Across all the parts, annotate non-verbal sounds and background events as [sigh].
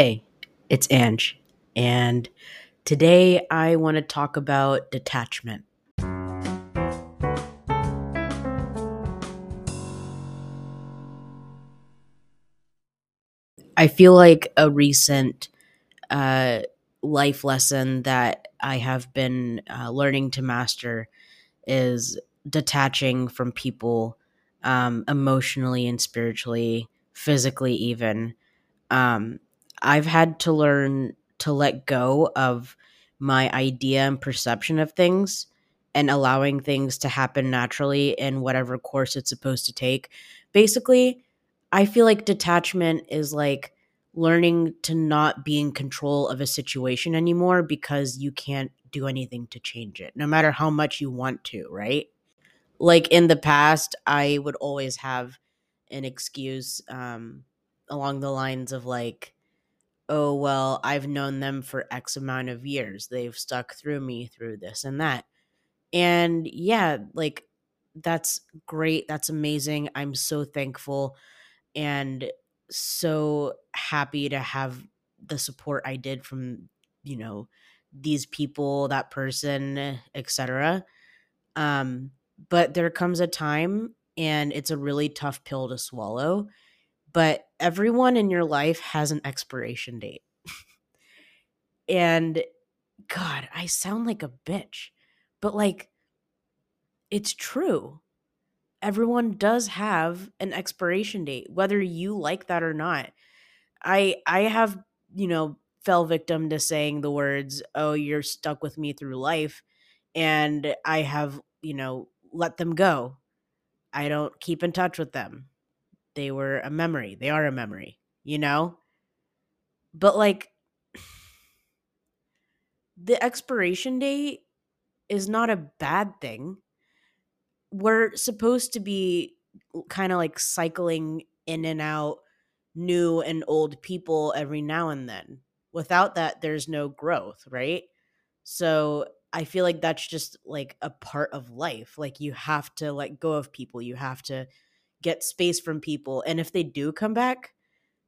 Hey, it's Ange, and today I want to talk about detachment. I feel like a recent uh, life lesson that I have been uh, learning to master is detaching from people um, emotionally and spiritually, physically, even. Um, I've had to learn to let go of my idea and perception of things and allowing things to happen naturally in whatever course it's supposed to take. Basically, I feel like detachment is like learning to not be in control of a situation anymore because you can't do anything to change it, no matter how much you want to, right? Like in the past, I would always have an excuse um, along the lines of like, oh, well, I've known them for X amount of years. They've stuck through me through this and that. And yeah, like that's great. That's amazing. I'm so thankful and so happy to have the support I did from, you know, these people, that person, etc. Um but there comes a time and it's a really tough pill to swallow, but everyone in your life has an expiration date. and god, I sound like a bitch. But like it's true everyone does have an expiration date whether you like that or not i i have you know fell victim to saying the words oh you're stuck with me through life and i have you know let them go i don't keep in touch with them they were a memory they are a memory you know but like [sighs] the expiration date is not a bad thing we're supposed to be kind of like cycling in and out new and old people every now and then. Without that, there's no growth, right? So I feel like that's just like a part of life. Like you have to let go of people, you have to get space from people. And if they do come back,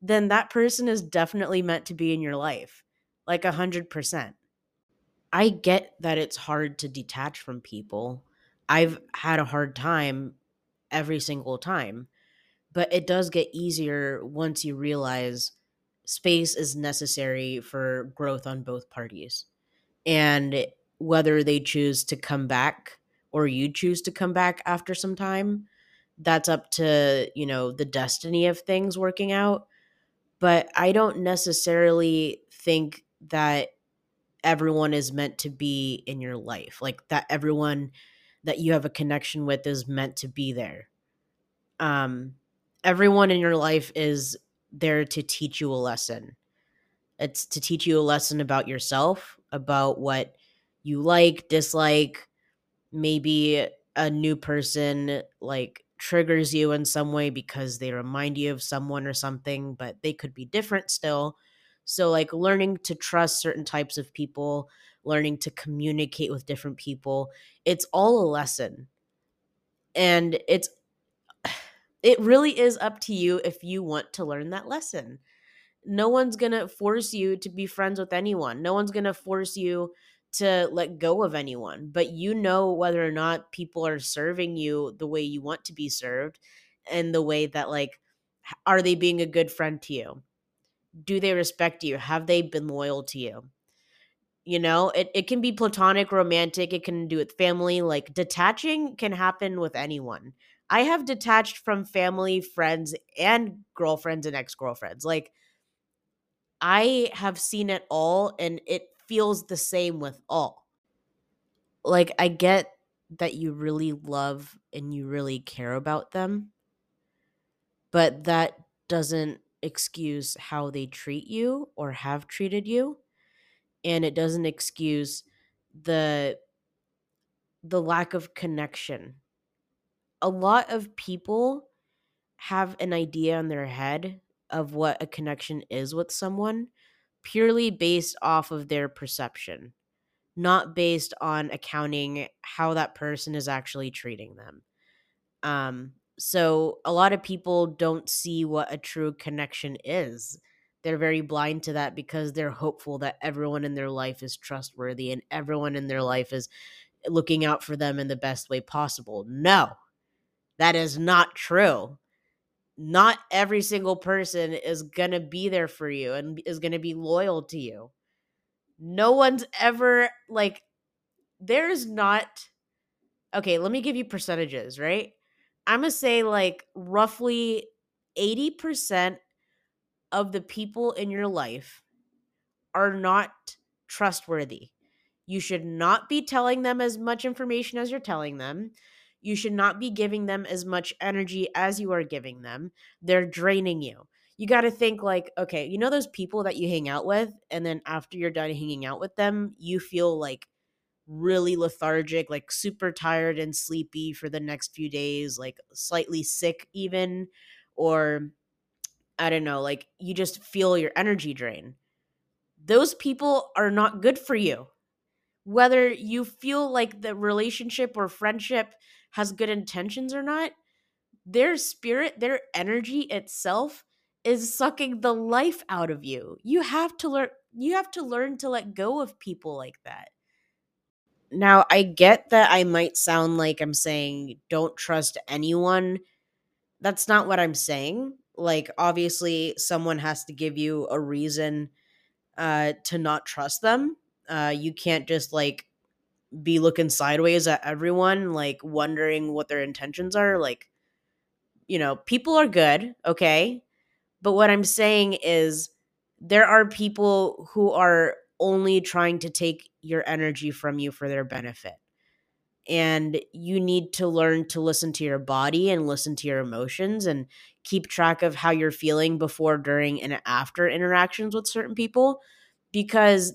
then that person is definitely meant to be in your life, like a hundred percent. I get that it's hard to detach from people. I've had a hard time every single time, but it does get easier once you realize space is necessary for growth on both parties. And whether they choose to come back or you choose to come back after some time, that's up to, you know, the destiny of things working out. But I don't necessarily think that everyone is meant to be in your life. Like that everyone that you have a connection with is meant to be there. Um everyone in your life is there to teach you a lesson. It's to teach you a lesson about yourself, about what you like, dislike, maybe a new person like triggers you in some way because they remind you of someone or something, but they could be different still. So, like, learning to trust certain types of people, learning to communicate with different people, it's all a lesson. And it's, [sighs] it really is up to you if you want to learn that lesson. No one's going to force you to be friends with anyone. No one's going to force you to let go of anyone, but you know whether or not people are serving you the way you want to be served and the way that, like, are they being a good friend to you? do they respect you? Have they been loyal to you? You know, it, it can be platonic, romantic, it can do with family. Like detaching can happen with anyone. I have detached from family, friends, and girlfriends and ex girlfriends. Like, I have seen it all, and it feels the same with all. Like, I get that you really love and you really care about them, but that doesn't excuse how they treat you or have treated you and it doesn't excuse the the lack of connection a lot of people have an idea in their head of what a connection is with someone purely based off of their perception not based on accounting how that person is actually treating them um so a lot of people don't see what a true connection is. they're very blind to that because they're hopeful that everyone in their life is trustworthy and everyone in their life is looking out for them in the best way possible. No, that is not true. Not every single person is going to be there for you and is going to be loyal to you. No one's ever like, there's not. Okay, let me give you percentages, right? I'm going to say like roughly 80% of the people in your life are not trustworthy. You should not be telling them as much information as you're telling them. You should not be giving them as much energy as you are giving them. They're draining you. You got to think like, okay, you know those people that you hang out with and then after you're done hanging out with them, you feel like really lethargic, like super tired and sleepy for the next few days, like slightly sick even or I don't know, like you just feel your energy drain. Those people are not good for you. Whether you feel like the relationship or friendship has good intentions or not, their spirit, their energy itself is sucking the life out of you. You have to learn you have to learn to let go of people like that. Now, I get that I might sound like I'm saying don't trust anyone. That's not what I'm saying like obviously someone has to give you a reason uh to not trust them uh you can't just like be looking sideways at everyone like wondering what their intentions are mm-hmm. like you know people are good okay but what i'm saying is there are people who are only trying to take your energy from you for their benefit and you need to learn to listen to your body and listen to your emotions and keep track of how you're feeling before during and after interactions with certain people because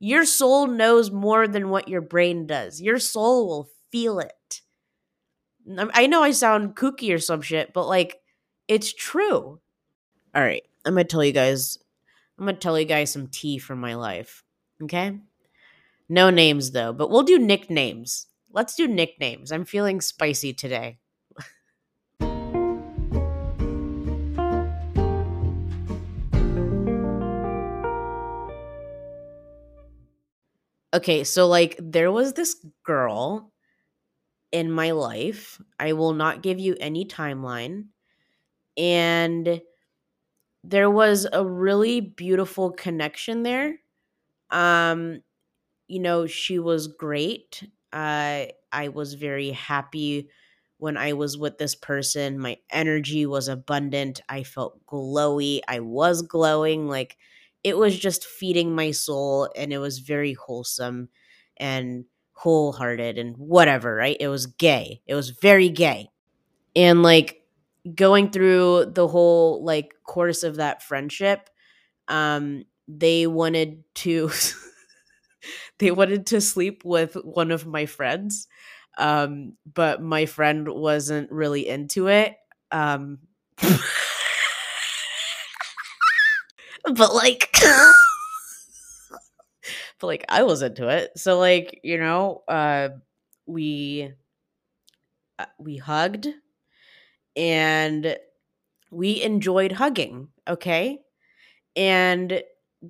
your soul knows more than what your brain does your soul will feel it i know i sound kooky or some shit but like it's true all right i'm gonna tell you guys i'm gonna tell you guys some tea from my life okay no names though, but we'll do nicknames. Let's do nicknames. I'm feeling spicy today. Okay, so like there was this girl in my life. I will not give you any timeline. And there was a really beautiful connection there. Um you know, she was great. Uh, I was very happy when I was with this person. My energy was abundant. I felt glowy. I was glowing. Like it was just feeding my soul and it was very wholesome and wholehearted and whatever, right? It was gay. It was very gay. And like going through the whole like course of that friendship, um, they wanted to [laughs] they wanted to sleep with one of my friends um but my friend wasn't really into it um [laughs] but like [laughs] but like I was into it. So like you know uh we uh, we hugged and we enjoyed hugging okay? And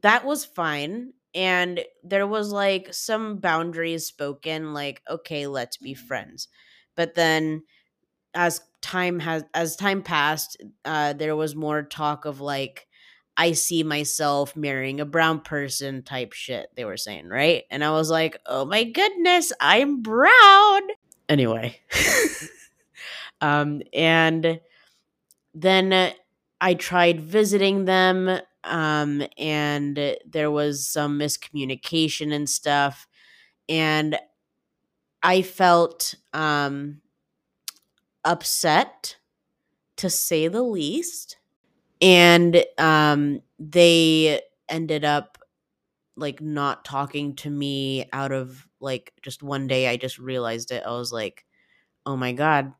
that was fine. And there was like some boundaries spoken like okay let's be friends. But then as time has as time passed uh there was more talk of like i see myself marrying a brown person type shit they were saying right and i was like oh my goodness i'm brown anyway [laughs] um and then i tried visiting them um, and there was some miscommunication and stuff. And I felt um, upset, to say the least. And um, they ended up like not talking to me out of like just one day. I just realized it. I was like, oh my God,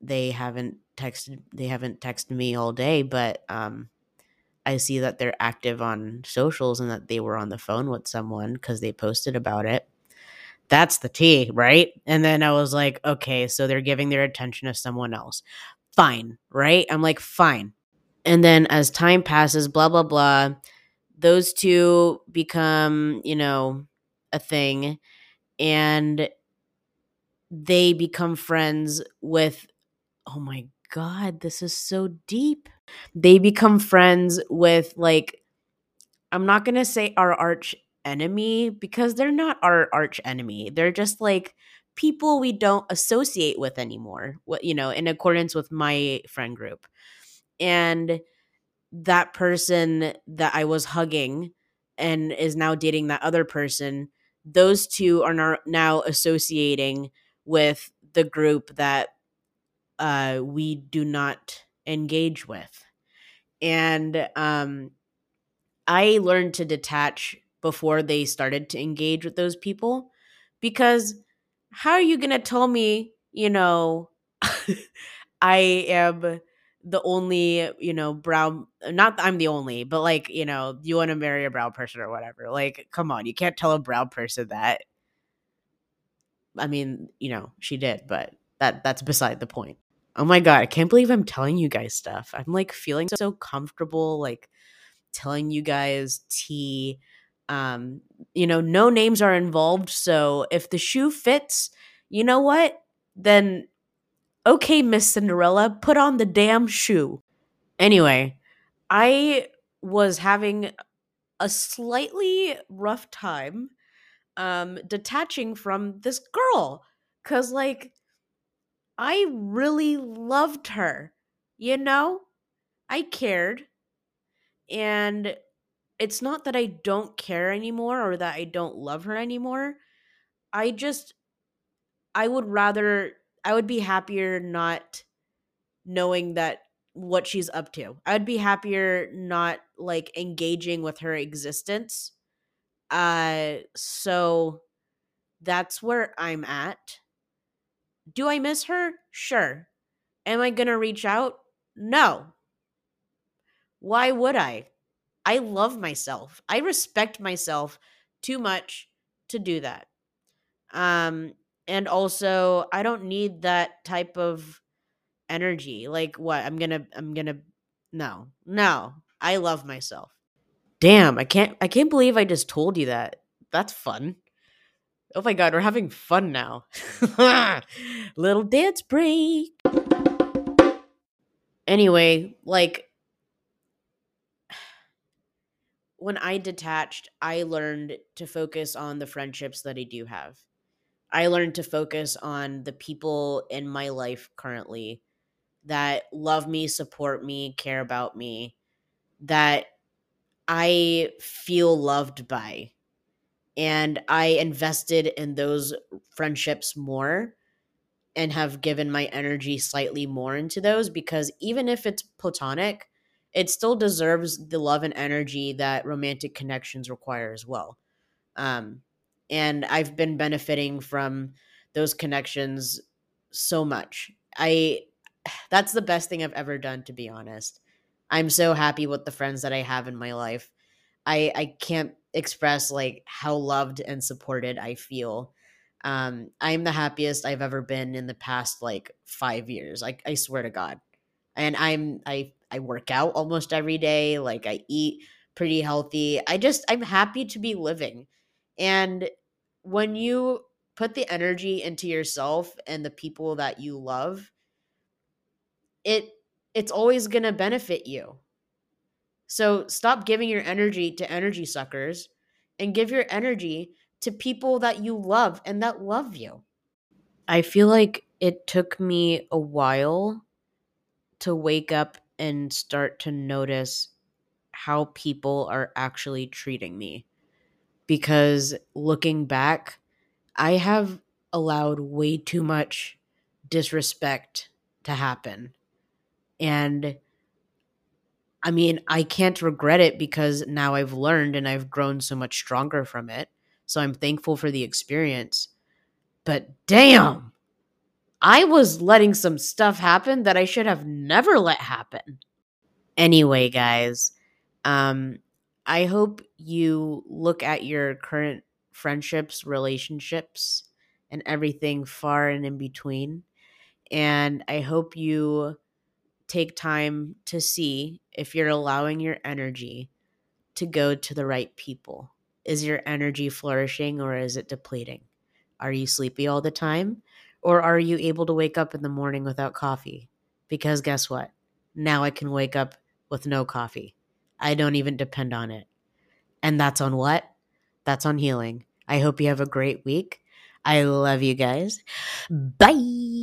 they haven't texted they haven't texted me all day but um I see that they're active on socials and that they were on the phone with someone because they posted about it. That's the tea, right? And then I was like, okay, so they're giving their attention to someone else. Fine, right? I'm like, fine. And then as time passes, blah, blah, blah, those two become, you know, a thing. And they become friends with, oh my God, this is so deep. They become friends with, like, I'm not going to say our arch enemy because they're not our arch enemy. They're just like people we don't associate with anymore, you know, in accordance with my friend group. And that person that I was hugging and is now dating that other person, those two are now associating with the group that uh, we do not engage with. And um, I learned to detach before they started to engage with those people because how are you going to tell me, you know, [laughs] I am the only, you know, brown not I'm the only, but like, you know, you want to marry a brown person or whatever. Like, come on, you can't tell a brown person that. I mean, you know, she did, but that that's beside the point. Oh my god, I can't believe I'm telling you guys stuff. I'm like feeling so comfortable like telling you guys tea. Um, you know, no names are involved, so if the shoe fits, you know what? Then okay, Miss Cinderella, put on the damn shoe. Anyway, I was having a slightly rough time um detaching from this girl cuz like I really loved her. You know? I cared. And it's not that I don't care anymore or that I don't love her anymore. I just I would rather I would be happier not knowing that what she's up to. I'd be happier not like engaging with her existence. Uh so that's where I'm at. Do I miss her? Sure. Am I going to reach out? No. Why would I? I love myself. I respect myself too much to do that. Um and also I don't need that type of energy. Like what? I'm going to I'm going to no. No. I love myself. Damn, I can't I can't believe I just told you that. That's fun. Oh my god, we're having fun now. [laughs] Little dance break. Anyway, like when I detached, I learned to focus on the friendships that I do have. I learned to focus on the people in my life currently that love me, support me, care about me, that I feel loved by and I invested in those friendships more and have given my energy slightly more into those because even if it's platonic, it still deserves the love and energy that romantic connections require as well. Um, and I've been benefiting from those connections so much. I [sighs] that's the best thing I've ever done to be honest. I'm so happy with the friends that I have in my life. I I can't express like how loved and supported I feel. Um, I'm the happiest I've ever been in the past like five years. Like I swear to God. And I'm I I work out almost every day. Like I eat pretty healthy. I just I'm happy to be living. And when you put the energy into yourself and the people that you love, it it's always going to benefit you. So stop giving your energy to energy suckers and give your energy to people that you love and that love you. I feel like it took me a while to wake up and start to notice how people are actually treating me. Because looking back, I have allowed way too much disrespect to happen. And I mean, I can't regret it because now I've learned and I've grown so much stronger from it. So I'm thankful for the experience. But damn, I was letting some stuff happen that I should have never let happen. Anyway, guys, um I hope you look at your current friendships, relationships, and everything far and in between. And I hope you take time to see if you're allowing your energy to go to the right people. Is your energy flourishing or is it depleting? Are you sleepy all the time? Or are you able to wake up in the morning without coffee? Because guess what? Now I can wake up with no coffee. I don't even depend on it. And that's on what? That's on healing. I hope you have a great week. I love you guys. Bye.